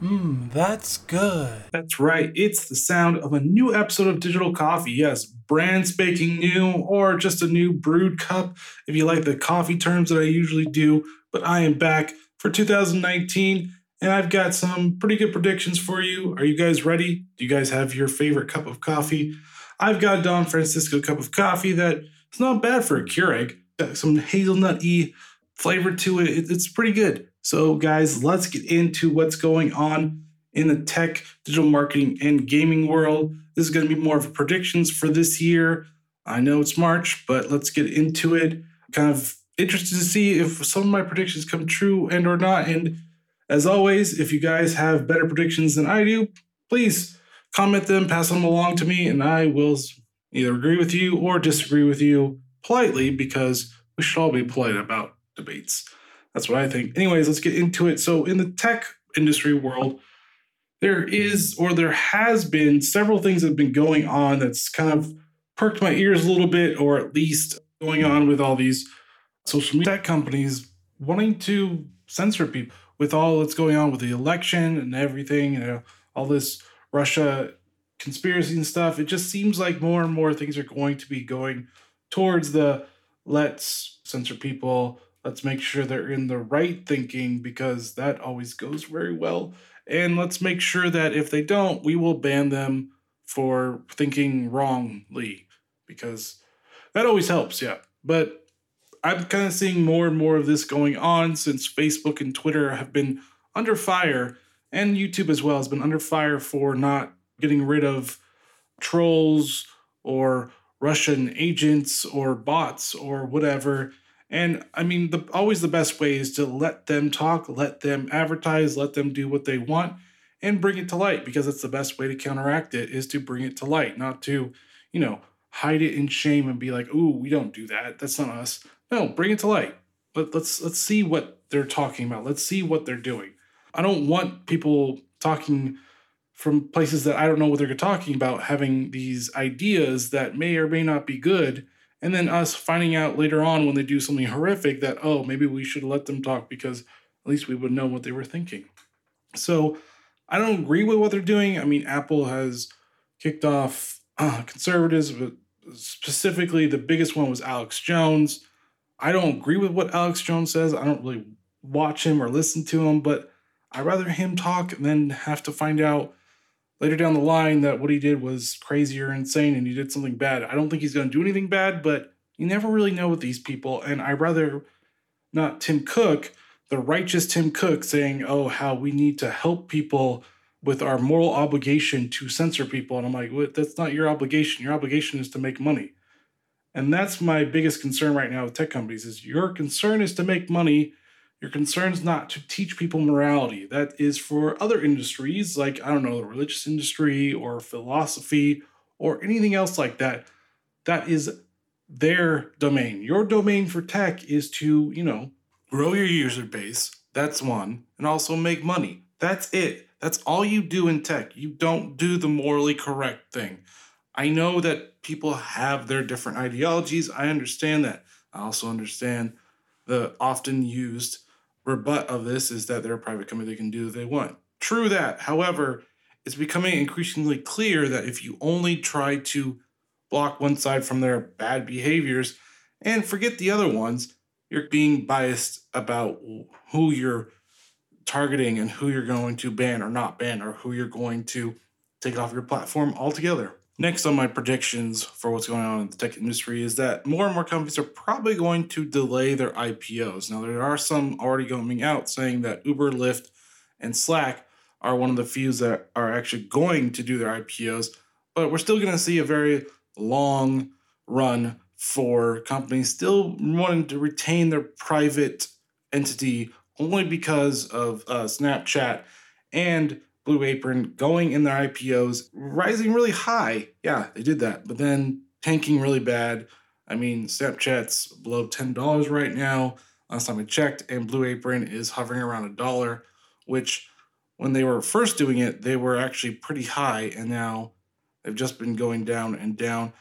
Mmm, that's good. That's right, it's the sound of a new episode of Digital Coffee. Yes, brand spanking new, or just a new brewed cup if you like the coffee terms that I usually do. But I am back for 2019 and I've got some pretty good predictions for you. Are you guys ready? Do you guys have your favorite cup of coffee? I've got Don Francisco cup of coffee that it's not bad for a Keurig. Got some hazelnut-y flavor to it. It's pretty good. So, guys, let's get into what's going on in the tech, digital marketing, and gaming world. This is going to be more of predictions for this year. I know it's March, but let's get into it. Kind of interested to see if some of my predictions come true and or not. And as always, if you guys have better predictions than I do, please comment them, pass them along to me, and I will either agree with you or disagree with you politely because we should all be polite about debates. That's what I think. Anyways, let's get into it. So, in the tech industry world, there is or there has been several things that have been going on that's kind of perked my ears a little bit, or at least going on with all these social media tech companies wanting to censor people with all that's going on with the election and everything, you know, all this Russia conspiracy and stuff. It just seems like more and more things are going to be going towards the let's censor people Let's make sure they're in the right thinking because that always goes very well. And let's make sure that if they don't, we will ban them for thinking wrongly because that always helps, yeah. But I'm kind of seeing more and more of this going on since Facebook and Twitter have been under fire, and YouTube as well has been under fire for not getting rid of trolls or Russian agents or bots or whatever and I mean, the always the best way is to let them talk, let them advertise, let them do what they want, and bring it to light because it's the best way to counteract it is to bring it to light, not to, you know, hide it in shame and be like, "Ooh, we don't do that. That's not us." No, bring it to light. Let, let's let's see what they're talking about. Let's see what they're doing. I don't want people talking from places that I don't know what they're talking about, having these ideas that may or may not be good and then us finding out later on when they do something horrific that oh maybe we should let them talk because at least we would know what they were thinking. So i don't agree with what they're doing. I mean apple has kicked off uh, conservatives but specifically the biggest one was alex jones. I don't agree with what alex jones says. I don't really watch him or listen to him but i'd rather him talk than have to find out later down the line that what he did was crazy or insane and he did something bad. I don't think he's going to do anything bad, but you never really know with these people. And I rather not Tim Cook, the righteous Tim Cook, saying, oh, how we need to help people with our moral obligation to censor people. And I'm like, that's not your obligation. Your obligation is to make money. And that's my biggest concern right now with tech companies is your concern is to make money your concern is not to teach people morality. That is for other industries, like, I don't know, the religious industry or philosophy or anything else like that. That is their domain. Your domain for tech is to, you know, grow your user base. That's one. And also make money. That's it. That's all you do in tech. You don't do the morally correct thing. I know that people have their different ideologies. I understand that. I also understand the often used rebut of this is that they're a private company, they can do what they want. True that. However, it's becoming increasingly clear that if you only try to block one side from their bad behaviors and forget the other ones, you're being biased about who you're targeting and who you're going to ban or not ban or who you're going to take off your platform altogether. Next on my predictions for what's going on in the tech industry is that more and more companies are probably going to delay their IPOs. Now, there are some already coming out saying that Uber, Lyft, and Slack are one of the few that are actually going to do their IPOs, but we're still going to see a very long run for companies still wanting to retain their private entity only because of uh, Snapchat and Blue Apron going in their IPOs, rising really high. Yeah, they did that, but then tanking really bad. I mean, Snapchat's below $10 right now, last time I checked, and Blue Apron is hovering around a dollar, which when they were first doing it, they were actually pretty high, and now they've just been going down and down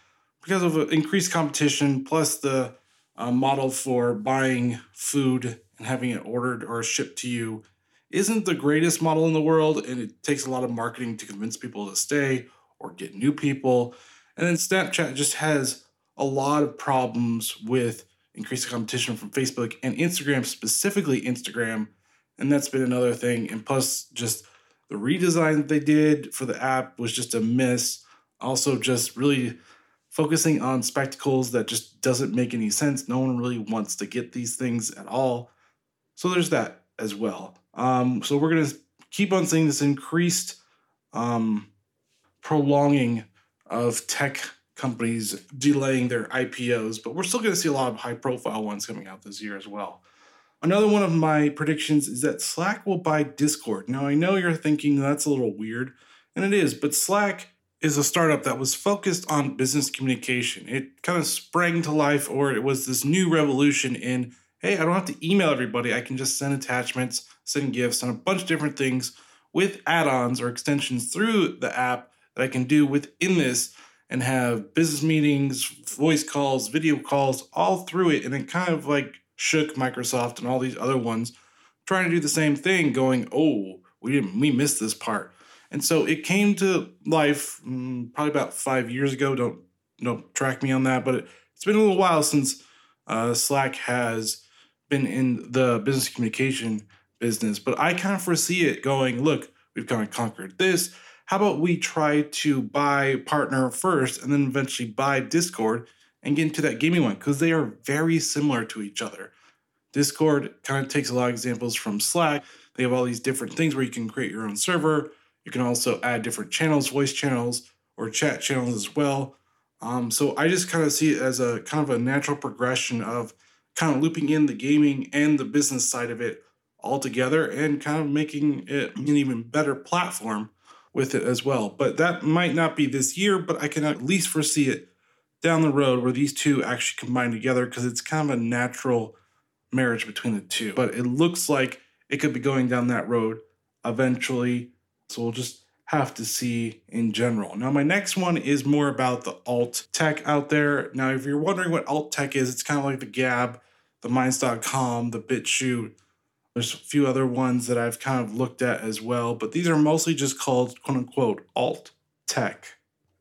because of increased competition, plus the uh, model for buying food and having it ordered or shipped to you isn't the greatest model in the world, and it takes a lot of marketing to convince people to stay or get new people. And then Snapchat just has a lot of problems with increased competition from Facebook and Instagram, specifically Instagram. And that's been another thing. And plus, just the redesign that they did for the app was just a miss. Also, just really focusing on spectacles that just doesn't make any sense. No one really wants to get these things at all. So there's that as well. Um, so we're going to keep on seeing this increased um, prolonging of tech companies delaying their IPOs, but we're still going to see a lot of high profile ones coming out this year as well. Another one of my predictions is that Slack will buy Discord. Now, I know you're thinking that's a little weird, and it is, but Slack is a startup that was focused on business communication. It kind of sprang to life, or it was this new revolution in hey, I don't have to email everybody. I can just send attachments, send gifts, and a bunch of different things with add ons or extensions through the app that I can do within this and have business meetings, voice calls, video calls all through it. And it kind of like shook Microsoft and all these other ones trying to do the same thing, going, oh, we didn't, we missed this part. And so it came to life um, probably about five years ago. Don't don't track me on that, but it, has been a little while since uh, Slack has been in the business communication business, but I kind of foresee it going, look, we've kind of conquered this. How about we try to buy partner first and then eventually buy Discord and get into that gaming one? Because they are very similar to each other. Discord kind of takes a lot of examples from Slack. They have all these different things where you can create your own server. You can also add different channels, voice channels, or chat channels as well. Um, so I just kind of see it as a kind of a natural progression of kind of looping in the gaming and the business side of it all together and kind of making it an even better platform with it as well. But that might not be this year, but I can at least foresee it down the road where these two actually combine together because it's kind of a natural marriage between the two. But it looks like it could be going down that road eventually. So we'll just have to see in general. Now, my next one is more about the alt tech out there. Now, if you're wondering what alt tech is, it's kind of like the Gab the Minds.com, the BitChute. There's a few other ones that I've kind of looked at as well, but these are mostly just called quote unquote alt tech.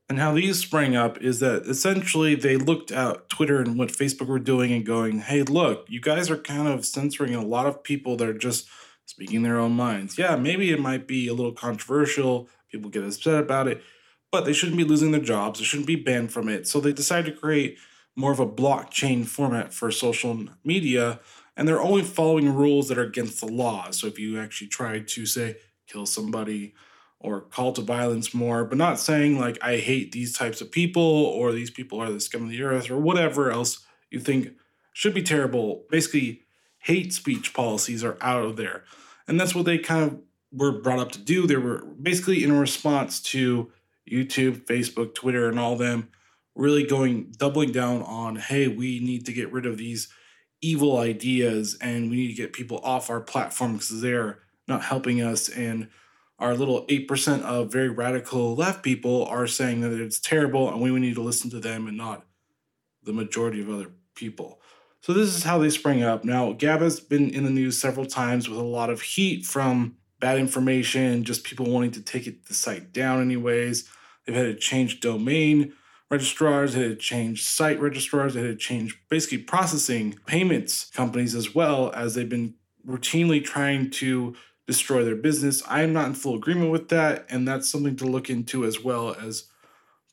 And how these sprang up is that essentially they looked at Twitter and what Facebook were doing and going, hey, look, you guys are kind of censoring a lot of people that are just speaking their own minds. Yeah, maybe it might be a little controversial, people get upset about it, but they shouldn't be losing their jobs, they shouldn't be banned from it. So they decided to create more of a blockchain format for social media, and they're only following rules that are against the law. So if you actually try to say kill somebody or call to violence more, but not saying like I hate these types of people or these people are the scum of the earth or whatever else you think should be terrible. Basically, hate speech policies are out of there. And that's what they kind of were brought up to do. They were basically in response to YouTube, Facebook, Twitter, and all them really going doubling down on hey we need to get rid of these evil ideas and we need to get people off our platform because they're not helping us. And our little 8% of very radical left people are saying that it's terrible and we need to listen to them and not the majority of other people. So this is how they spring up. Now gab has been in the news several times with a lot of heat from bad information just people wanting to take it the site down anyways. They've had to change domain registrars, it had changed site registrars, it had changed basically processing payments companies as well as they've been routinely trying to destroy their business. I am not in full agreement with that, and that's something to look into as well as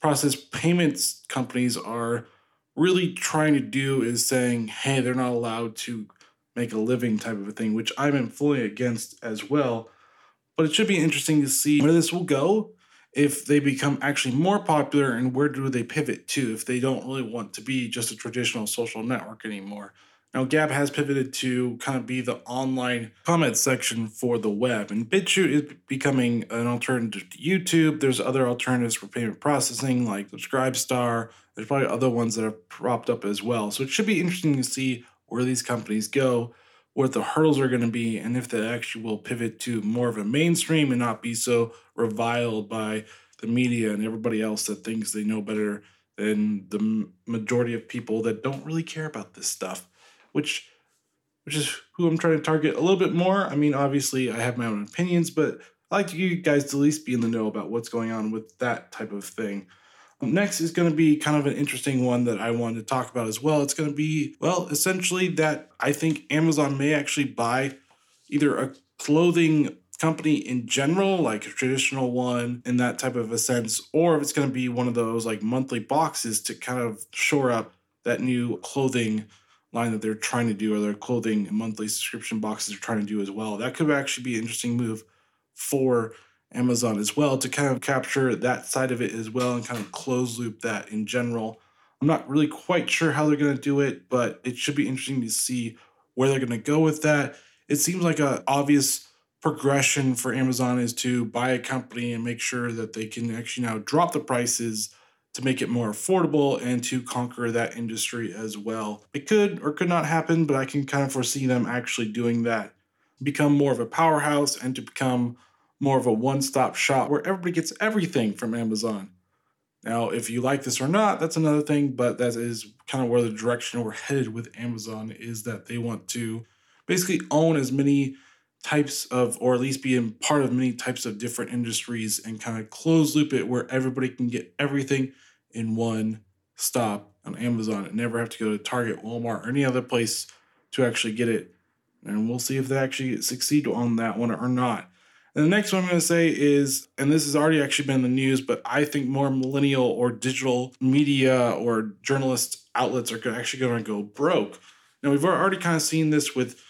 process payments companies are really trying to do is saying, hey, they're not allowed to make a living type of a thing, which I'm in fully against as well. But it should be interesting to see where this will go if they become actually more popular and where do they pivot to if they don't really want to be just a traditional social network anymore. Now, Gab has pivoted to kind of be the online comment section for the web, and BitChute is becoming an alternative to YouTube. There's other alternatives for payment processing like Subscribestar. There's probably other ones that have propped up as well. So it should be interesting to see where these companies go, what the hurdles are going to be, and if they actually will pivot to more of a mainstream and not be so reviled by the media and everybody else that thinks they know better than the majority of people that don't really care about this stuff, which which is who I'm trying to target a little bit more. I mean, obviously, I have my own opinions, but I like you guys to at least be in the know about what's going on with that type of thing. Next is going to be kind of an interesting one that I wanted to talk about as well. It's going to be, well, essentially that I think Amazon may actually buy either a clothing company in general, like a traditional one in that type of a sense, or if it's going to be one of those like monthly boxes to kind of shore up that new clothing line that they're trying to do, or their clothing monthly subscription boxes are trying to do as well. That could actually be an interesting move for Amazon as well to kind of capture that side of it as well and kind of close loop that in general. I'm not really quite sure how they're going to do it, but it should be interesting to see where they're going to go with that. It seems like a obvious progression for Amazon is to buy a company and make sure that they can actually now drop the prices to make it more affordable and to conquer that industry as well. It could or could not happen, but I can kind of foresee them actually doing that. Become more of a powerhouse and to become more of a one stop shop where everybody gets everything from Amazon. Now, if you like this or not, that's another thing, but that is kind of where the direction we're headed with Amazon is that they want to basically own as many types of, or at least be in part of many types of different industries and kind of close loop it where everybody can get everything in one stop on Amazon and never have to go to Target, Walmart, or any other place to actually get it. And we'll see if they actually succeed on that one or not. And the next one I'm going to say is, and this has already actually been in the news, but I think more millennial or digital media or journalist outlets are actually going to go broke. Now, we've already kind of seen this with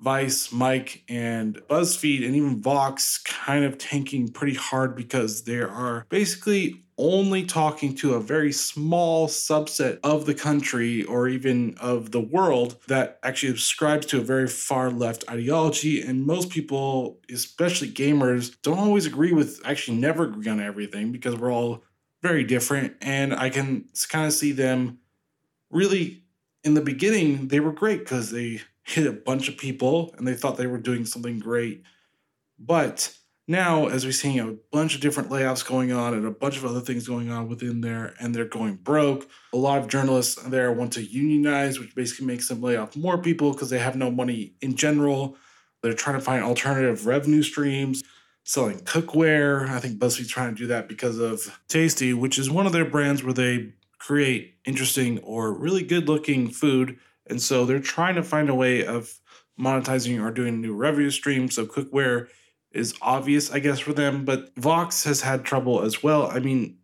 Vice, Mic, and BuzzFeed, and even Vox kind of tanking pretty hard because they are basically only talking to a very small subset of the country or even of the world that actually subscribes to a very far left ideology. And most people, especially gamers, don't always agree with, actually, never agree on everything because we're all very different. And I can kind of see them really in the beginning, they were great because they hit a bunch of people and they thought they were doing something great. But now, as we're seeing a bunch of different layoffs going on and a bunch of other things going on within there, and they're going broke, a lot of journalists there want to unionize, which basically makes them lay off more people because they have no money in general. They're trying to find alternative revenue streams, selling cookware. I think BuzzFeed's trying to do that because of Tasty, which is one of their brands where they create interesting or really good looking food and so they're trying to find a way of monetizing or doing new revenue streams. So cookware is obvious, I guess, for them. But Vox has had trouble as well. I mean,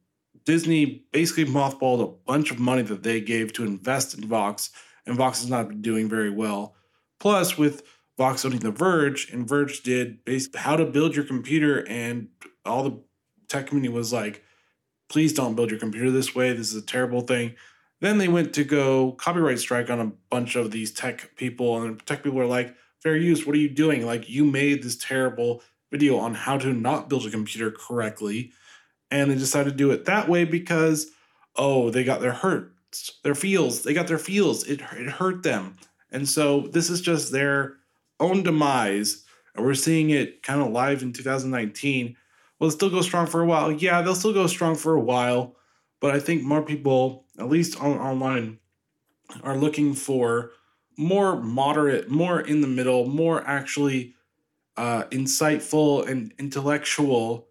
Disney basically mothballed a bunch of money that they gave to invest in Vox, and Vox has not been doing very well. Plus, with Vox owning The Verge, and Verge did basically how to build your computer, and all the tech community was like, please don't build your computer this way. This is a terrible thing. Then they went to go copyright strike on a bunch of these tech people, and tech people are like, fair use, what are you doing? Like, you made this terrible video on how to not build a computer correctly. And they decided to do it that way because, oh, they got their hurts, their feels, they got their feels. It, it hurt them. And so this is just their own demise. And we're seeing it kind of live in 2019. Will it still go strong for a while? Yeah, they'll still go strong for a while. But I think more people, at least on, online, are looking for more moderate, more in the middle, more actually uh, insightful and intellectual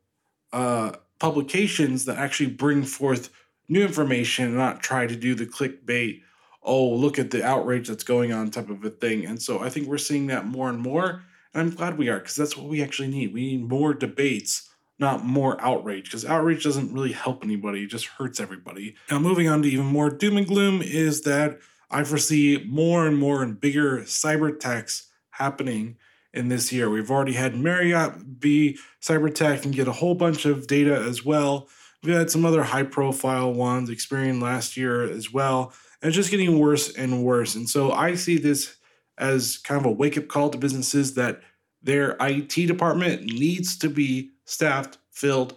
uh, publications that actually bring forth new information and not try to do the clickbait oh look at the outrage that's going on type of a thing. And so i think we're seeing that more and more and i'm glad we are because that's what we actually need. We need more debates not more outrage, because outrage doesn't really help anybody, it just hurts everybody. Now, moving on to even more doom and gloom is that I foresee more and more and bigger cyber attacks happening in this year. We've already had Marriott be cyber attacked and get a whole bunch of data as well. We've had some other high profile ones experienced last year as well. And it's just getting worse and worse. And so I see this as kind of a wake up call to businesses that their IT department needs to be staffed, filled,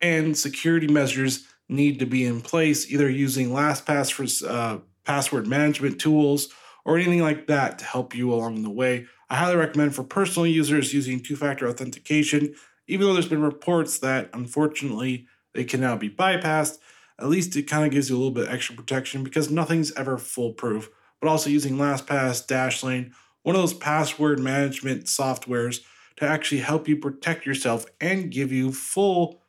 and security measures need to be in place, either using LastPass for uh, password management tools or anything like that to help you along the way. I highly recommend for personal users using two factor authentication, even though there's been reports that unfortunately they can now be bypassed. at least it kind of gives you a little bit extra protection because nothing's ever foolproof. But also using LastPass, Dashlane, one of those password management softwares to actually help you protect yourself and give you full,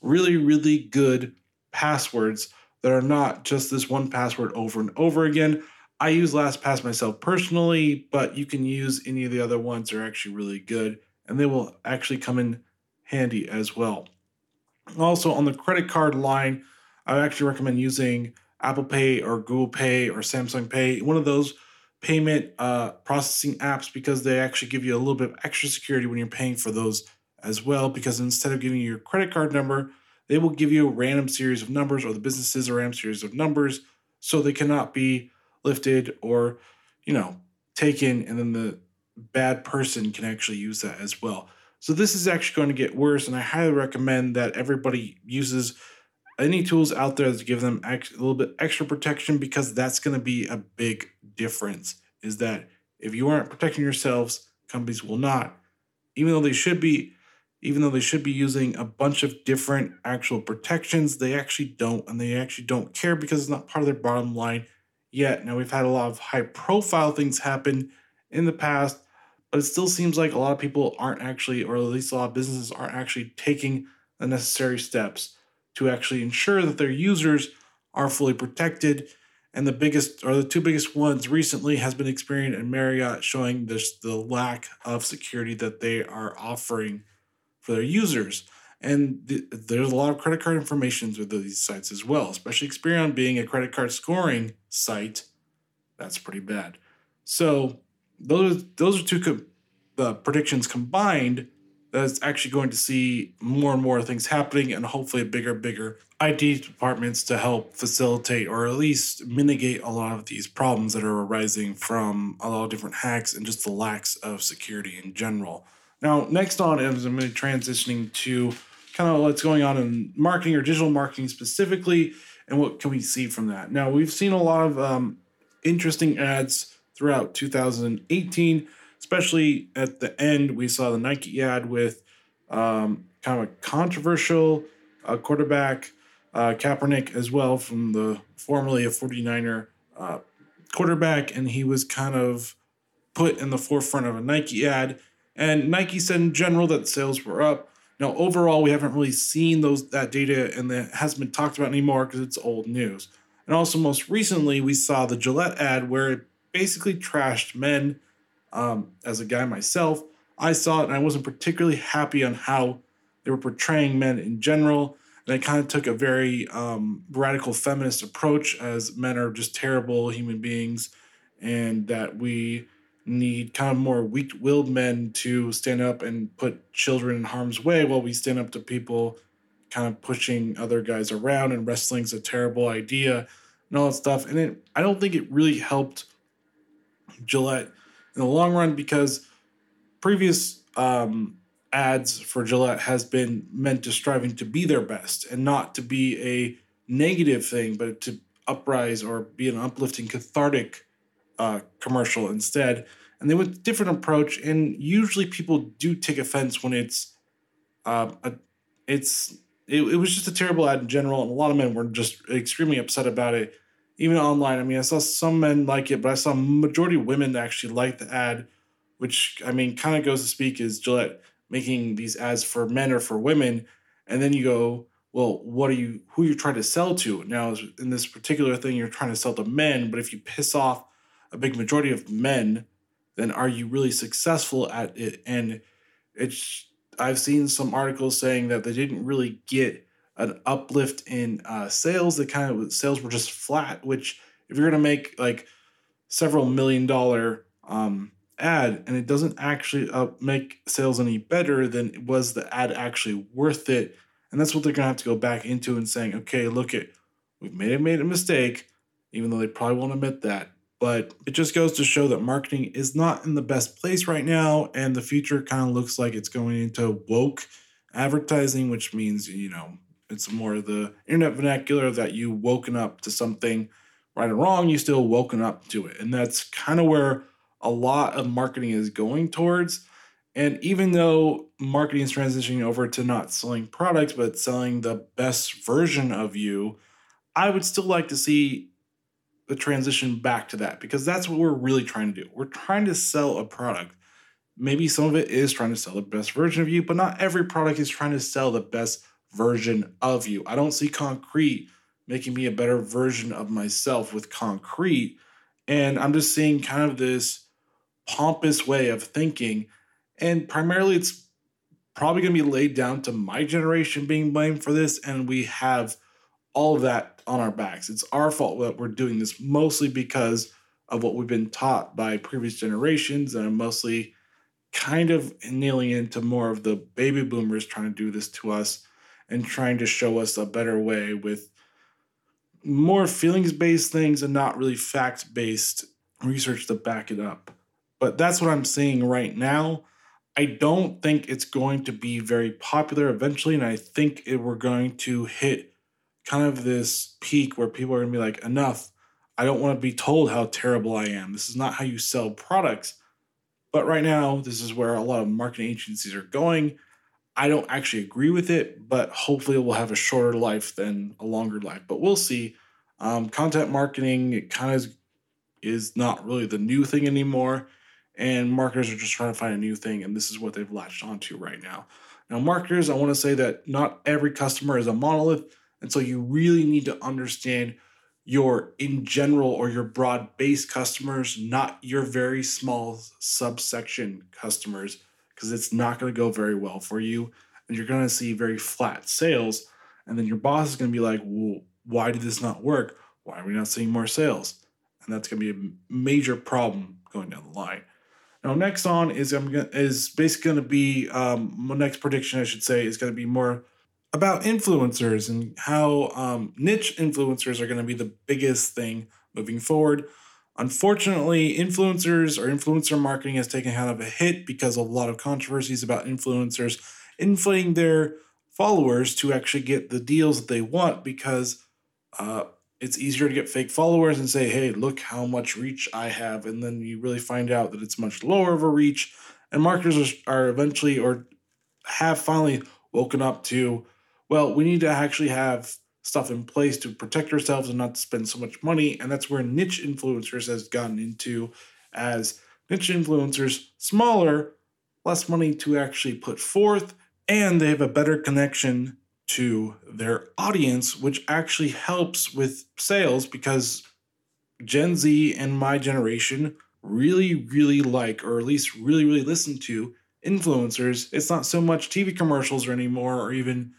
really, really good passwords that are not just this one password over and over again. I use LastPass myself personally, but you can use any of the other ones. They're actually really good and they will actually come in handy as well. Also, on the credit card line, I actually recommend using Apple Pay or Google Pay or Samsung Pay, one of those payment uh, processing apps, because they actually give you a little bit of extra security when you're paying for those as well. Because instead of giving you your credit card number, they will give you a random series of numbers, or the businesses a random series of numbers, so they cannot be lifted or, you know, taken, and then the bad person can actually use that as well. So this is actually going to get worse, and I highly recommend that everybody uses any tools out there to give them a little bit extra protection because that's going to be a big difference. Is that if you aren't protecting yourselves, companies will not, even though they should be. Even though they should be using a bunch of different actual protections, they actually don't, and they actually don't care because it's not part of their bottom line yet. Now, we've had a lot of high profile things happen in the past but it still seems like a lot of people aren't actually, or at least a lot of businesses aren't actually taking the necessary steps to actually ensure that their users are fully protected. And the biggest, or the two biggest ones recently, has been Experian and Marriott, showing this the lack of security that they are offering for their users. And th- there's a lot of credit card information through these sites as well, especially Experian being a credit card scoring site. That's pretty bad. So those those are two co- the predictions combined that's actually going to see more and more things happening and hopefully bigger bigger IT departments to help facilitate or at least mitigate a lot of these problems that are arising from a lot of different hacks and just the lacks of security in general. Now, next on is I'm going to transitioning to kind of what's going on in marketing or digital marketing specifically, and what can we see from that. Now, we've seen a lot of um, interesting ads throughout 2018, especially at the end. We saw the Nike ad with um, kind of a controversial uh, quarterback, uh, Kaepernick, as well, from the formerly a 49er uh, quarterback, and he was kind of put in the forefront of a Nike ad. And Nike said in general that sales were up. Now, overall, we haven't really seen those that data, and that hasn't been talked about anymore because it's old news. And also, most recently, we saw the Gillette ad where it basically trashed men. Um, as a guy myself, I saw it and I wasn't particularly happy on how they were portraying men in general. And I kind of took a very um, radical feminist approach as men are just terrible human beings and that we need kind of more weak willed men to stand up and put children in harm's way while we stand up to people kind of pushing other guys around and wrestling's a terrible idea and all that stuff. And it, I don't think it really helped Gillette in the long run because previous um, ads for Gillette has been meant to striving to be their best and not to be a negative thing, but to uprise or be an uplifting, cathartic uh, commercial instead. And they went different approach, and usually people do take offense when it's uh, a, it's it, it was just a terrible ad in general, and a lot of men were just extremely upset about it even online. I mean, I saw some men like it, but I saw majority of women actually like the ad, which I mean, kind of goes to speak is Gillette making these ads for men or for women, and then you go, well, what are you? Who you're trying to sell to? Now, in this particular thing, you're trying to sell to men, but if you piss off a big majority of men, then are you really successful at it? And it's I've seen some articles saying that they didn't really get an uplift in uh, sales. The kind of sales were just flat. Which, if you're gonna make like several million dollar um, ad and it doesn't actually uh, make sales any better, then was the ad actually worth it? And that's what they're gonna have to go back into and saying, okay, look at we've made made a mistake, even though they probably won't admit that. But it just goes to show that marketing is not in the best place right now, and the future kind of looks like it's going into woke advertising, which means you know it's more the internet vernacular that you woken up to something right or wrong, you still woken up to it. And that's kind of where a lot of marketing is going towards. And even though marketing is transitioning over to not selling products, but selling the best version of you, I would still like to see the transition back to that because that's what we're really trying to do. We're trying to sell a product. Maybe some of it is trying to sell the best version of you, but not every product is trying to sell the best version of you. I don't see concrete making me a better version of myself with concrete. And I'm just seeing kind of this pompous way of thinking. And primarily, it's probably going to be laid down to my generation being blamed for this. And we have all of that on our backs. It's our fault that we're doing this mostly because of what we've been taught by previous generations. And I'm mostly kind of kneeling into more of the baby boomers trying to do this to us and trying to show us a better way with more feelings based things and not really fact based research to back it up. But that's what I'm seeing right now. I don't think it's going to be very popular eventually, and I think it, we're going to hit kind of this peak where people are going to be like, enough. I don't want to be told how terrible I am. This is not how you sell products. But right now, this is where a lot of marketing agencies are going. I don't actually agree with it, but hopefully it will have a shorter life than a longer life. But we'll see. Um, content marketing, it kind of is not really the new thing anymore. And marketers are just trying to find a new thing. And this is what they've latched onto right now. Now, marketers, I want to say that not every customer is a monolith. And so you really need to understand your in general or your broad based customers, not your very small subsection customers because it's not going to go very well for you. And you're going to see very flat sales. And then your boss is going to be like, well, why did this not work? Why are we not seeing more sales? And that's going to be a major problem going down the line. Now, next on is I'm gonna, is basically going to be um, my next prediction, I should say, is going to be more about influencers and how um, niche influencers are going to be the biggest thing moving forward. Unfortunately, influencers or influencer marketing has taken kind of a hit because of a lot of controversies about influencers inflating their followers to actually get the deals that they want because uh, it's easier to get fake followers and say, hey, look how much reach I have. And then you really find out that it's much lower of a reach. And marketers are eventually or have finally woken up to, well, we need to actually have stuff in place to protect ourselves and not spend so much money. And that's where niche influencers has gotten into as niche influencers, smaller, less money to actually put forth, and they have a better connection to their audience, which actually helps with sales because Gen Z and my generation really, really like, or at least really, really listen to influencers. It's not so much TV commercials or anymore, or even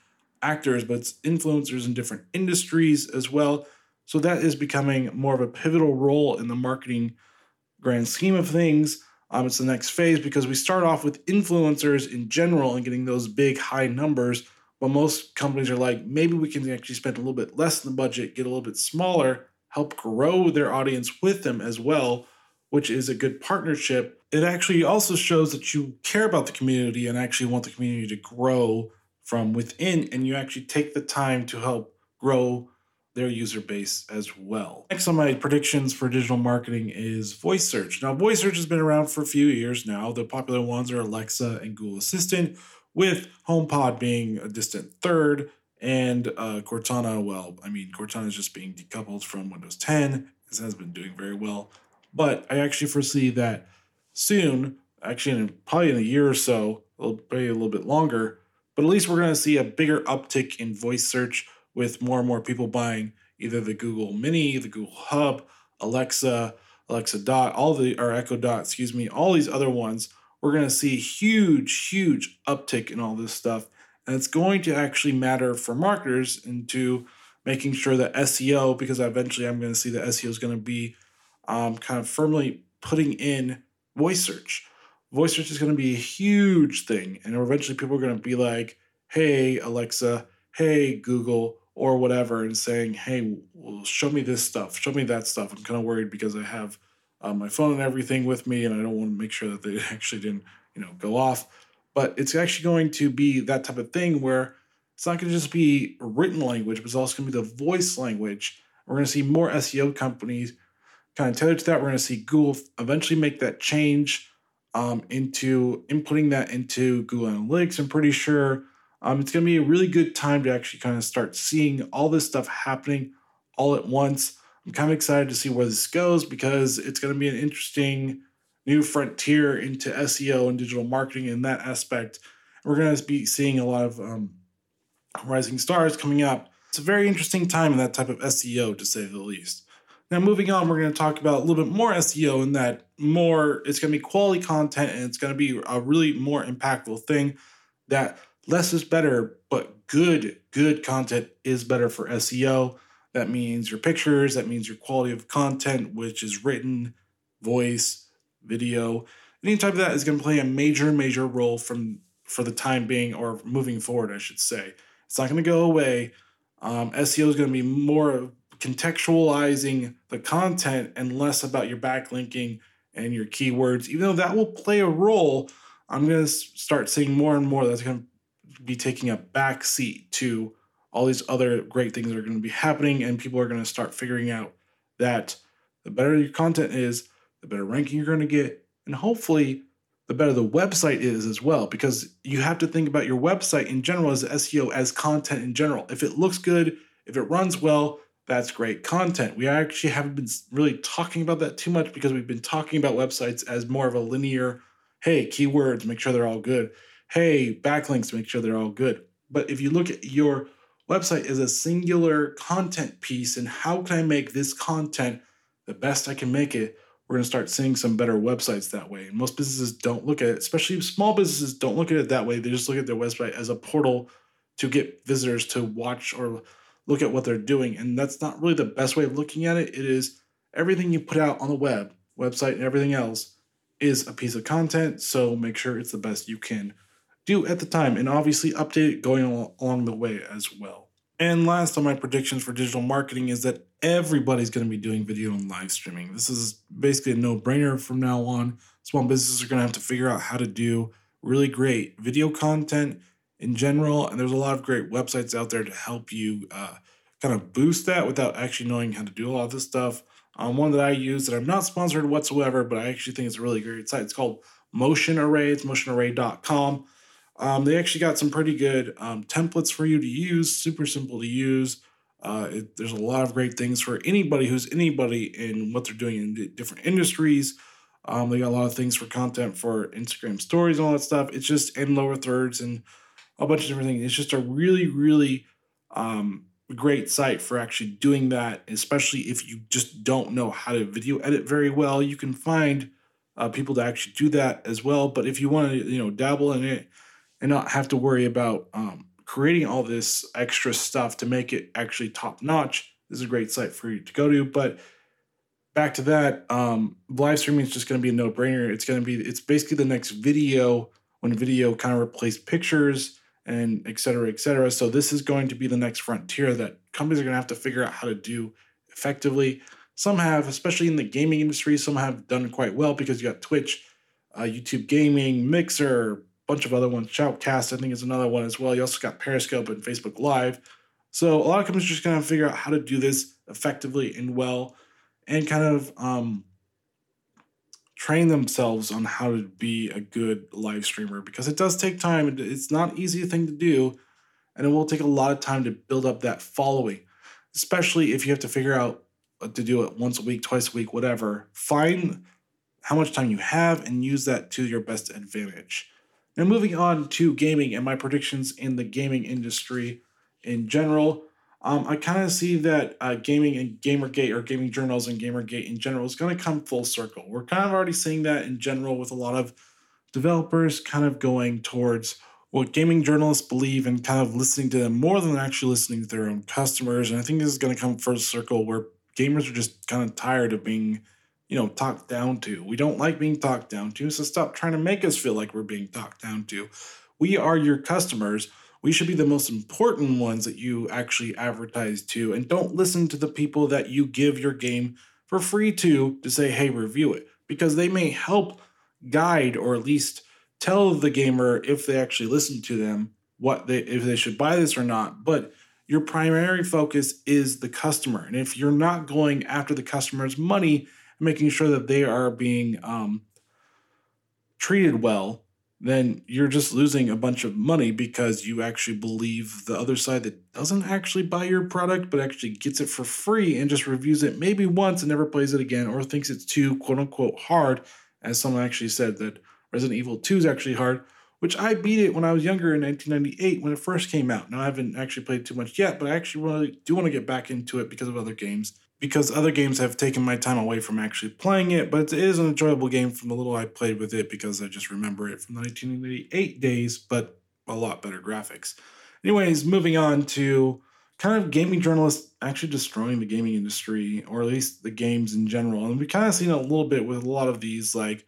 actors, but it's influencers in different industries as well. So that is becoming more of a pivotal role in the marketing grand scheme of things. Um, it's the next phase because we start off with influencers in general and getting those big high numbers. But most companies are like, maybe we can actually spend a little bit less in the budget, get a little bit smaller, help grow their audience with them as well, which is a good partnership. It actually also shows that you care about the community and actually want the community to grow from within, and you actually take the time to help grow their user base as well. Next on my predictions for digital marketing is voice search. Now, voice search has been around for a few years now. The popular ones are Alexa and Google Assistant, with HomePod being a distant third, and uh, Cortana, well, I mean, Cortana is just being decoupled from Windows 10. This has been doing very well. But I actually foresee that soon, actually, in probably in a year or so, maybe a little bit longer, but at least we're going to see a bigger uptick in voice search with more and more people buying either the Google Mini, the Google Hub, Alexa, Alexa Dot, all the or Echo Dot, excuse me, all these other ones. We're going to see huge, huge uptick in all this stuff, and it's going to actually matter for marketers into making sure that SEO, because eventually I'm going to see that SEO is going to be um, kind of firmly putting in voice search voice search is going to be a huge thing. And eventually people are going to be like, hey, Alexa, hey, Google, or whatever, and saying, hey, well, show me this stuff, show me that stuff. I'm kind of worried because I have uh, my phone and everything with me, and I don't want to make sure that they actually didn't, you know, go off. But it's actually going to be that type of thing where it's not going to just be written language, but it's also going to be the voice language. We're going to see more SEO companies kind of tethered to that. We're going to see Google eventually make that change um, into inputting that into Google Analytics. I'm pretty sure um, it's going to be a really good time to actually kind of start seeing all this stuff happening all at once. I'm kind of excited to see where this goes because it's going to be an interesting new frontier into SEO and digital marketing in that aspect. We're going to be seeing a lot of um, rising stars coming up. It's a very interesting time in that type of SEO, to say the least. Now, moving on, we're going to talk about a little bit more SEO and that more, it's going to be quality content and it's going to be a really more impactful thing that less is better, but good, good content is better for SEO. That means your pictures, that means your quality of content, which is written, voice, video. Any type of that is going to play a major, major role from for the time being or moving forward, I should say. It's not going to go away. Um, SEO is going to be more contextualizing the content and less about your backlinking and your keywords. Even though that will play a role, I'm going to start seeing more and more that's going to be taking a back seat to all these other great things that are going to be happening, and people are going to start figuring out that the better your content is, the better ranking you're going to get, and hopefully the better the website is as well, because you have to think about your website in general as SEO as content in general. If it looks good, if it runs well, that's great content. We actually haven't been really talking about that too much because we've been talking about websites as more of a linear, hey, keywords, make sure they're all good. Hey, backlinks, make sure they're all good. But if you look at your website as a singular content piece and how can I make this content the best I can make it, we're going to start seeing some better websites that way. And most businesses don't look at it, especially small businesses don't look at it that way. They just look at their website as a portal to get visitors to watch or look at what they're doing. And that's not really the best way of looking at it. It is everything you put out on the web, website, and everything else is a piece of content. So make sure it's the best you can do at the time and obviously update it going along the way as well. And last on my predictions for digital marketing is that everybody's going to be doing video and live streaming. This is basically a no brainer from now on. Small businesses are going to have to figure out how to do really great video content in general. And there's a lot of great websites out there to help you uh, kind of boost that without actually knowing how to do a lot of this stuff. Um, one that I use that I'm not sponsored whatsoever, but I actually think it's a really great site. It's called Motion Array. It's motionarray.com. Um, they actually got some pretty good um, templates for you to use, super simple to use. Uh, it, there's a lot of great things for anybody who's anybody in what they're doing in different industries. Um, they got a lot of things for content for Instagram stories and all that stuff. It's just in lower thirds and a bunch of different things. It's just a really, really um, great site for actually doing that, especially if you just don't know how to video edit very well. You can find uh, people to actually do that as well. But if you want to, you know, dabble in it and not have to worry about um, creating all this extra stuff to make it actually top notch. This is a great site for you to go to. But back to that, um, live streaming is just going to be a no brainer. It's going to be, it's basically the next video when video kind of replaced pictures and et cetera, et cetera. So this is going to be the next frontier that companies are going to have to figure out how to do effectively. Some have, especially in the gaming industry, some have done quite well because you got Twitch, uh, YouTube Gaming, Mixer, a bunch of other ones. Shoutcast, I think, is another one as well. You also got Periscope and Facebook Live. So a lot of companies are just going to figure out how to do this effectively and well, and kind of um, train themselves on how to be a good live streamer because it does take time. It's not easy thing to do, and it will take a lot of time to build up that following, especially if you have to figure out to do it once a week, twice a week, whatever. Find how much time you have and use that to your best advantage. Now, moving on to gaming and my predictions in the gaming industry in general, um, I kind of see that uh, gaming and Gamergate or gaming journals and Gamergate in general is going to come full circle. We're kind of already seeing that in general with a lot of developers kind of going towards what gaming journalists believe and kind of listening to them more than actually listening to their own customers. And I think this is going to come full circle where gamers are just kind of tired of being you know, talked down to. We don't like being talked down to, so stop trying to make us feel like we're being talked down to. We are your customers. We should be the most important ones that you actually advertise to, and don't listen to the people that you give your game for free to to say, hey, review it, because they may help guide or at least tell the gamer if they actually listen to them what they if they should buy this or not. But your primary focus is the customer. And if you're not going after the customer's money, making sure that they are being um, treated well, then you're just losing a bunch of money because you actually believe the other side that doesn't actually buy your product but actually gets it for free and just reviews it maybe once and never plays it again or thinks it's too quote unquote hard as someone actually said that Resident Evil 2 is actually hard which I beat it when I was younger in 1998 when it first came out. Now I haven't actually played too much yet, but I actually really do want to get back into it because of other games. Because other games have taken my time away from actually playing it, but it is an enjoyable game from the little I played with it because I just remember it from the 1988 days, but a lot better graphics. Anyways, moving on to kind of gaming journalists actually destroying the gaming industry, or at least the games in general. And we kind of seen a little bit with a lot of these, like,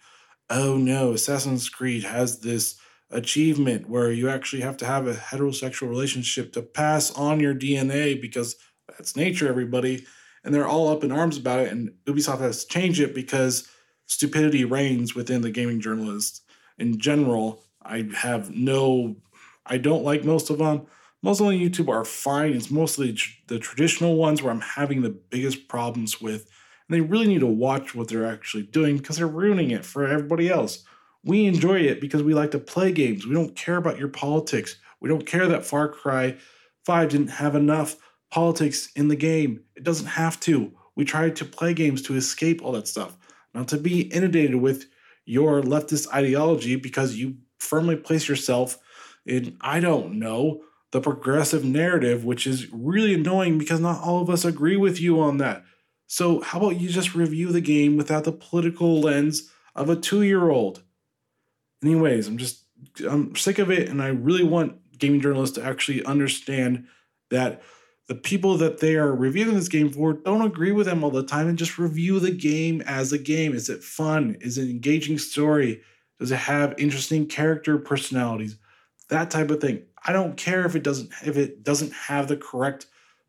oh no, Assassin's Creed has this achievement where you actually have to have a heterosexual relationship to pass on your DNA because that's nature, everybody. And they're all up in arms about it. And Ubisoft has to change it because stupidity reigns within the gaming journalists in general. I have no, I don't like most of them. Most on YouTube are fine. It's mostly the traditional ones where I'm having the biggest problems with. And they really need to watch what they're actually doing because they're ruining it for everybody else. We enjoy it because we like to play games. We don't care about your politics. We don't care that Far Cry 5 didn't have enough politics in the game. It doesn't have to. We try to play games to escape all that stuff, not to be inundated with your leftist ideology because you firmly place yourself in, I don't know, the progressive narrative, which is really annoying because not all of us agree with you on that. So, how about you just review the game without the political lens of a two year old? anyways, I'm just I'm sick of it, and I really want gaming journalists to actually understand that the people that they are reviewing this game for don't agree with them all the time and just review the game as a game. Is it fun? Is it engaging story? Does it have interesting character personalities? That type of thing. I don't care if it doesn't if it doesn't have the correct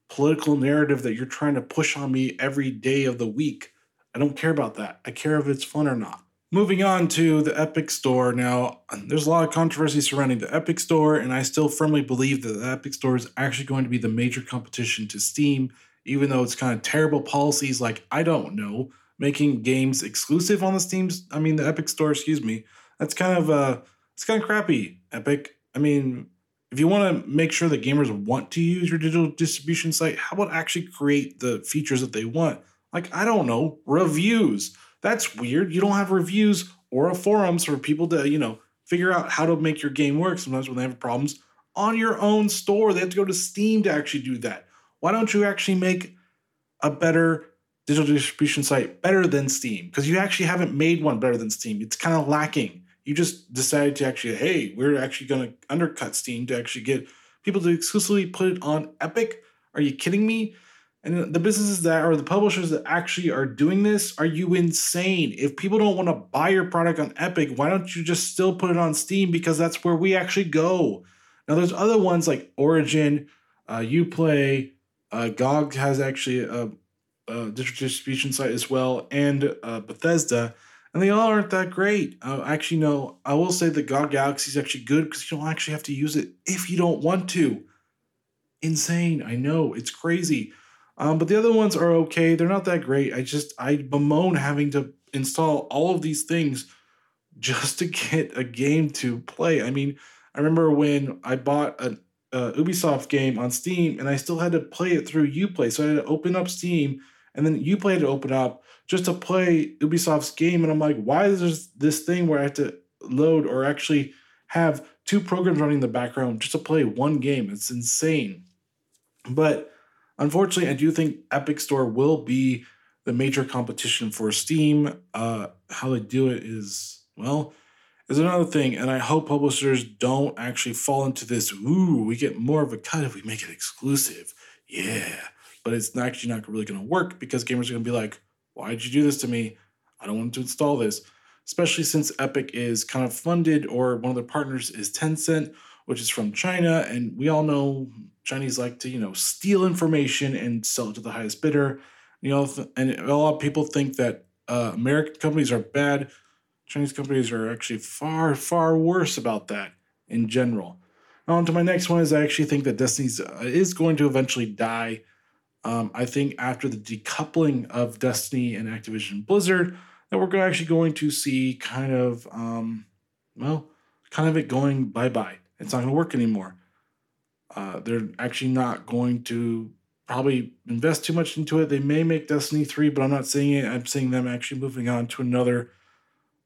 political narrative that you're trying to push on me every day of the week. I don't care about that. I care if it's fun or not. Moving on to the Epic Store. Now, there's a lot of controversy surrounding the Epic Store, and I still firmly believe that the Epic Store is actually going to be the major competition to Steam, even though it's kind of terrible policies like, I don't know, making games exclusive on the Steam's, I mean, the Epic Store, excuse me. That's kind of, uh, it's kind of crappy, Epic. I mean, if you want to make sure that gamers want to use your digital distribution site, how about actually create the features that they want? Like, I don't know, reviews that's weird. You don't have reviews or a forums for people to, you know, figure out how to make your game work sometimes when they have problems on your own store. They have to go to Steam to actually do that. Why don't you actually make a better digital distribution site better than Steam? Because you actually haven't made one better than Steam. It's kind of lacking. You just decided to actually, hey, we're actually going to undercut Steam to actually get people to exclusively put it on Epic. Are you kidding me? And the businesses that are the publishers that actually are doing this, are you insane? If people don't want to buy your product on Epic, why don't you just still put it on Steam? Because that's where we actually go. Now, there's other ones like Origin, uh, Uplay, uh, GOG has actually a, a digital distribution site as well, and uh, Bethesda, and they all aren't that great. Uh, actually, no, I will say the GOG Galaxy is actually good because you don't actually have to use it if you don't want to. Insane, I know, it's crazy. Um, but the other ones are okay. They're not that great. I just I bemoan having to install all of these things just to get a game to play. I mean, I remember when I bought a, a Ubisoft game on Steam and I still had to play it through UPlay. So I had to open up Steam and then UPlay had to open up just to play Ubisoft's game. And I'm like, why is there this thing where I have to load or actually have two programs running in the background just to play one game? It's insane. But Unfortunately, I do think Epic Store will be the major competition for Steam. Uh, how they do it is, well, is another thing. And I hope publishers don't actually fall into this, ooh, we get more of a cut if we make it exclusive. Yeah. But it's actually not really going to work because gamers are going to be like, why did you do this to me? I don't want to install this. Especially since Epic is kind of funded or one of their partners is Tencent, which is from China. And we all know Chinese like to, you know, steal information and sell it to the highest bidder. You know, and a lot of people think that uh, American companies are bad. Chinese companies are actually far, far worse about that in general. On to my next one is I actually think that Destiny uh, is going to eventually die. Um, I think after the decoupling of Destiny and Activision Blizzard, that we're actually going to see kind of, um, well, kind of it going bye bye. It's not going to work anymore. Uh, they're actually not going to probably invest too much into it. They may make Destiny 3, but I'm not saying it. I'm seeing them actually moving on to another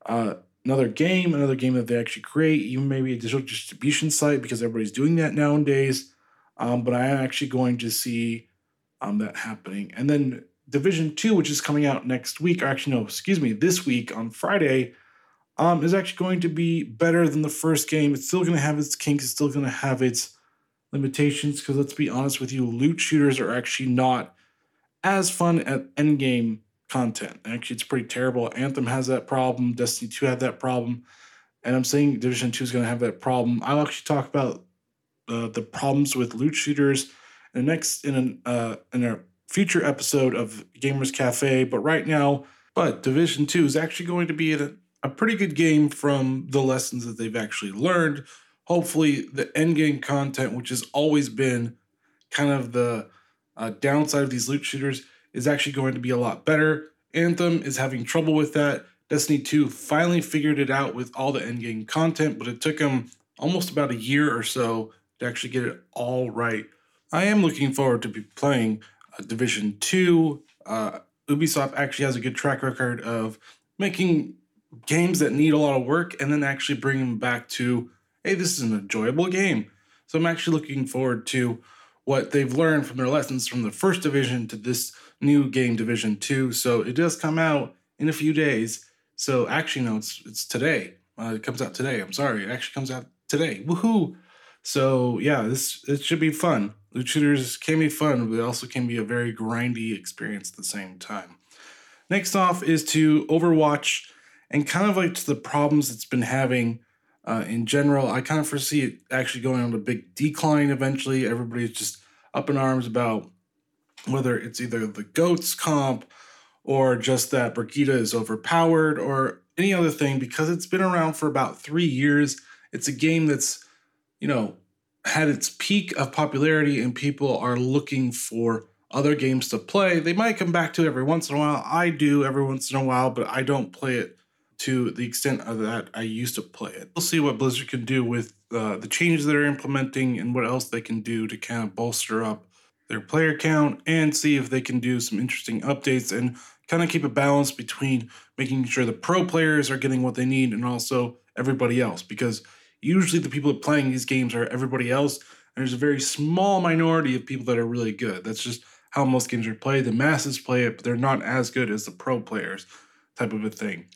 uh, another game, another game that they actually create, even maybe a digital distribution site because everybody's doing that nowadays. Um, but I am actually going to see um, that happening. And then Division 2, which is coming out next week, or actually, no, excuse me, this week on Friday, um, is actually going to be better than the first game. It's still going to have its kinks, it's still going to have its limitations, because let's be honest with you, loot shooters are actually not as fun at endgame content. Actually, it's pretty terrible. Anthem has that problem, Destiny 2 had that problem, and I'm saying Division 2 is going to have that problem. I'll actually talk about uh, the problems with loot shooters in the next in an uh, in a future episode of Gamers Cafe. But right now, but Division Two is actually going to be a, a pretty good game from the lessons that they've actually learned. Hopefully, the end game content, which has always been kind of the uh, downside of these loot shooters, is actually going to be a lot better. Anthem is having trouble with that. Destiny 2 finally figured it out with all the end game content, but it took them almost about a year or so to actually get it all right. I am looking forward to be playing uh, Division 2. Uh, Ubisoft actually has a good track record of making games that need a lot of work and then actually bring them back to, hey, this is an enjoyable game. So I'm actually looking forward to what they've learned from their lessons from the first division to this new game, Division 2. So it does come out in a few days. So actually, no, it's it's today. Uh, it comes out today. I'm sorry, it actually comes out today. Woohoo! So yeah, this it should be fun. Loot shooters can be fun, but they also can be a very grindy experience at the same time. Next off is to Overwatch and kind of like to the problems it's been having uh, in general. I kind of foresee it actually going on a big decline eventually. Everybody's just up in arms about whether it's either the GOATS comp or just that Brigitte is overpowered or any other thing because it's been around for about three years. It's a game that's you know, had its peak of popularity and people are looking for other games to play. They might come back to it every once in a while. I do every once in a while, but I don't play it to the extent of that I used to play it. We'll see what Blizzard can do with uh, the changes they're implementing and what else they can do to kind of bolster up their player count and see if they can do some interesting updates and kind of keep a balance between making sure the pro players are getting what they need and also everybody else because usually the people playing these games are everybody else. And there's a very small minority of people that are really good. That's just how most games are played. The masses play it, but they're not as good as the pro players, type of a thing.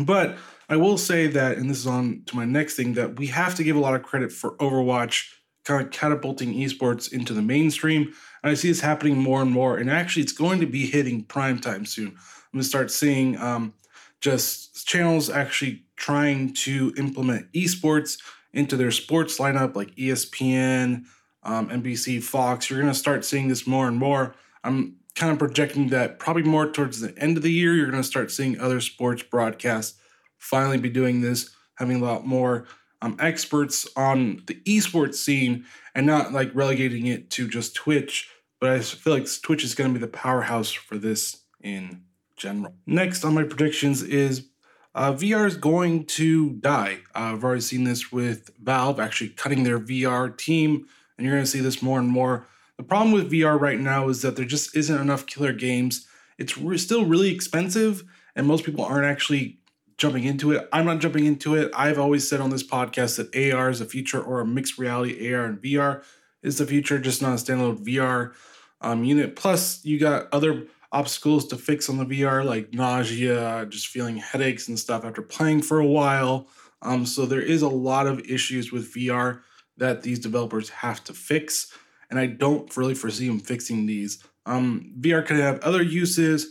But I will say that, and this is on to my next thing, that we have to give a lot of credit for Overwatch kind of catapulting esports into the mainstream. And I see this happening more and more. And actually, it's going to be hitting prime time soon. I'm going to start seeing um, just channels actually trying to implement esports into their sports lineup, like ESPN, um, NBC, Fox. You're going to start seeing this more and more. I'm kind of projecting that probably more towards the end of the year, you're going to start seeing other sports broadcasts finally be doing this, having a lot more um, experts on the esports scene and not like relegating it to just Twitch. But I feel like Twitch is going to be the powerhouse for this in general. Next on my predictions is uh, VR is going to die. Uh, I've already seen this with Valve actually cutting their VR team, and you're going to see this more and more. The problem with VR right now is that there just isn't enough killer games. It's re- still really expensive, and most people aren't actually jumping into it. I'm not jumping into it. I've always said on this podcast that AR is the future, or a mixed reality AR and VR is the future, just not a standalone VR um, unit. Plus, you got other obstacles to fix on the VR, like nausea, just feeling headaches and stuff after playing for a while. Um, so there is a lot of issues with VR that these developers have to fix, and I don't really foresee them fixing these. Um, VR could have other uses,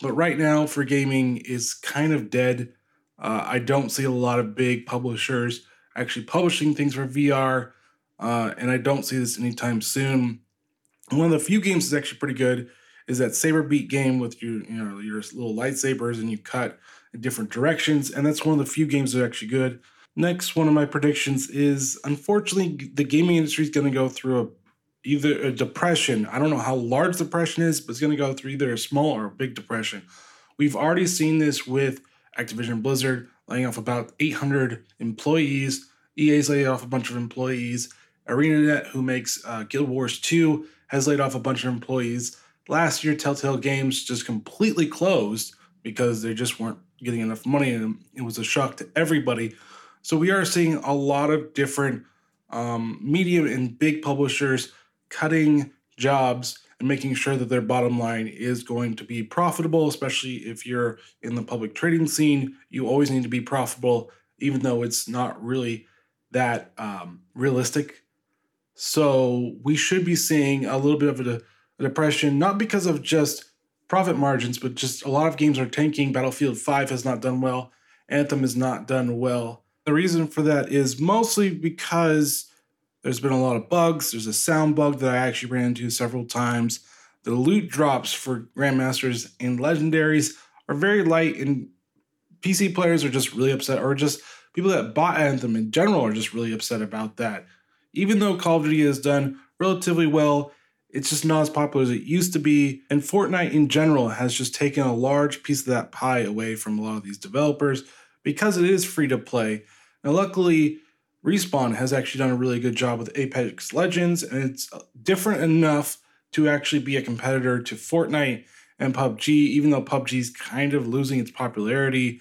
but right now for gaming is kind of dead. Uh, I don't see a lot of big publishers actually publishing things for VR, uh, and I don't see this anytime soon. One of the few games is actually pretty good is that saber beat game with your you know your little lightsabers and you cut in different directions, and that's one of the few games that are actually good. Next, one of my predictions is unfortunately the gaming industry is going to go through a either a depression. I don't know how large depression is, but it's going to go through either a small or a big depression. We've already seen this with Activision Blizzard. laying off about 800 employees. EA's laid off a bunch of employees. ArenaNet, who makes uh, Guild Wars 2, has laid off a bunch of employees. Last year, Telltale Games just completely closed because they just weren't getting enough money, and it was a shock to everybody. So we are seeing a lot of different um, medium and big publishers cutting jobs and making sure that their bottom line is going to be profitable, especially if you're in the public trading scene. You always need to be profitable, even though it's not really that um, realistic. So we should be seeing a little bit of a, a depression, not because of just profit margins, but just a lot of games are tanking. Battlefield 5 has not done well. Anthem has not done well. The reason for that is mostly because there's been a lot of bugs. There's a sound bug that I actually ran into several times. The loot drops for Grandmasters and Legendaries are very light, and PC players are just really upset, or just people that bought Anthem in general are just really upset about that. Even though Call of Duty has done relatively well, it's just not as popular as it used to be. And Fortnite in general has just taken a large piece of that pie away from a lot of these developers because it is free to play. Now, luckily, Respawn has actually done a really good job with Apex Legends, and it's uh, different enough to actually be a competitor to Fortnite and PUBG, even though PUBG is kind of losing its popularity.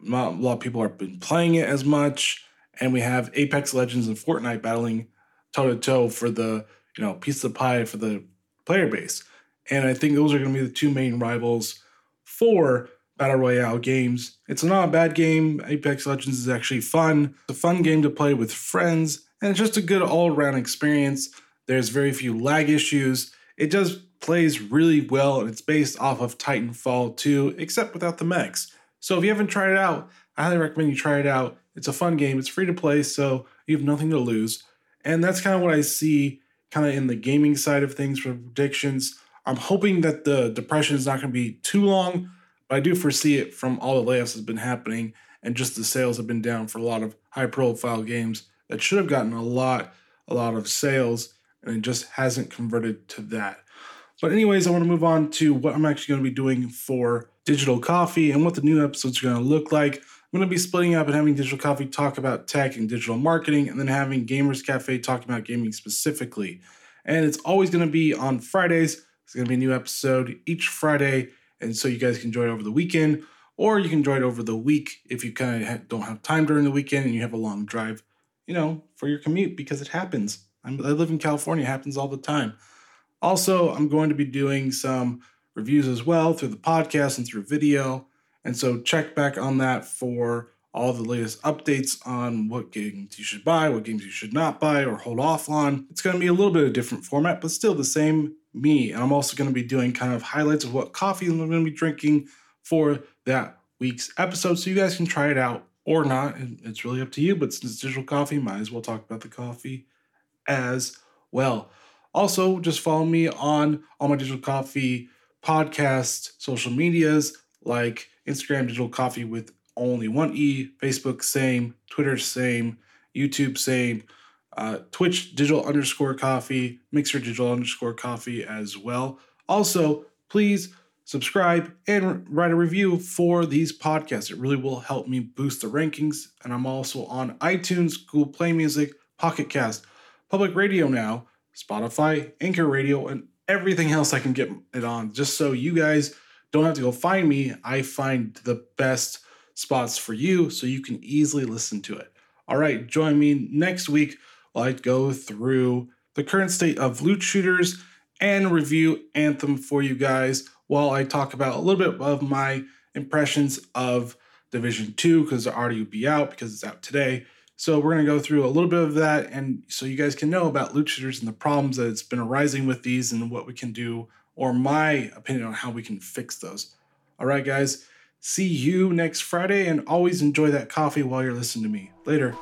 Not a lot of people have been playing it as much, and we have Apex Legends and Fortnite battling toe to toe for the you know piece of pie for the player base. And I think those are going to be the two main rivals for battle royale games. It's not a bad game. Apex Legends is actually fun. It's a fun game to play with friends, and it's just a good all-around experience. There's very few lag issues. It just plays really well, and it's based off of Titanfall 2, except without the mechs. So if you haven't tried it out, I highly recommend you try it out. It's a fun game. It's free to play, so you have nothing to lose. And that's kind of what I see kind of in the gaming side of things for predictions. I'm hoping that the depression is not going to be too long but I do foresee it from all the layoffs that's been happening and just the sales have been down for a lot of high profile games that should have gotten a lot, a lot of sales, and it just hasn't converted to that. But, anyways, I want to move on to what I'm actually going to be doing for Digital Coffee and what the new episodes are going to look like. I'm going to be splitting up and having Digital Coffee talk about tech and digital marketing, and then having Gamers Cafe talk about gaming specifically. And it's always going to be on Fridays. It's going to be a new episode each Friday and so you guys can it over the weekend, or you can it over the week if you kind of don't have time during the weekend and you have a long drive, you know, for your commute because it happens. I'm, I live in California; it happens all the time. Also, I'm going to be doing some reviews as well through the podcast and through video, and so check back on that for all the latest updates on what games you should buy, what games you should not buy or hold off on. It's going to be a little bit of a different format, but still the same me. And I'm also going to be doing kind of highlights of what coffee I'm going to be drinking for that week's episode. So you guys can try it out or not. It's really up to you. But since it's digital coffee, might as well talk about the coffee as well. Also, just follow me on all my digital coffee podcast social medias like Instagram digital coffee with only one E, Facebook same, Twitter same, YouTube same, uh, Twitch digital underscore coffee, Mixer digital underscore coffee as well. Also, please subscribe and write a review for these podcasts. It really will help me boost the rankings. And I'm also on iTunes, Google Play Music, Pocket Cast, Public Radio now, Spotify, Anchor Radio, and everything else I can get it on, just so you guys don't have to go find me. I find the best spots for you so you can easily listen to it. All right, join me next week while I go through the current state of loot shooters and review Anthem for you guys while I talk about a little bit of my impressions of Division 2 because it already be out because it's out today. So we're going to go through a little bit of that and so you guys can know about loot shooters and the problems that it's been arising with these and what we can do or my opinion on how we can fix those. All right, guys. See you next Friday and always enjoy that coffee while you're listening to me. Later.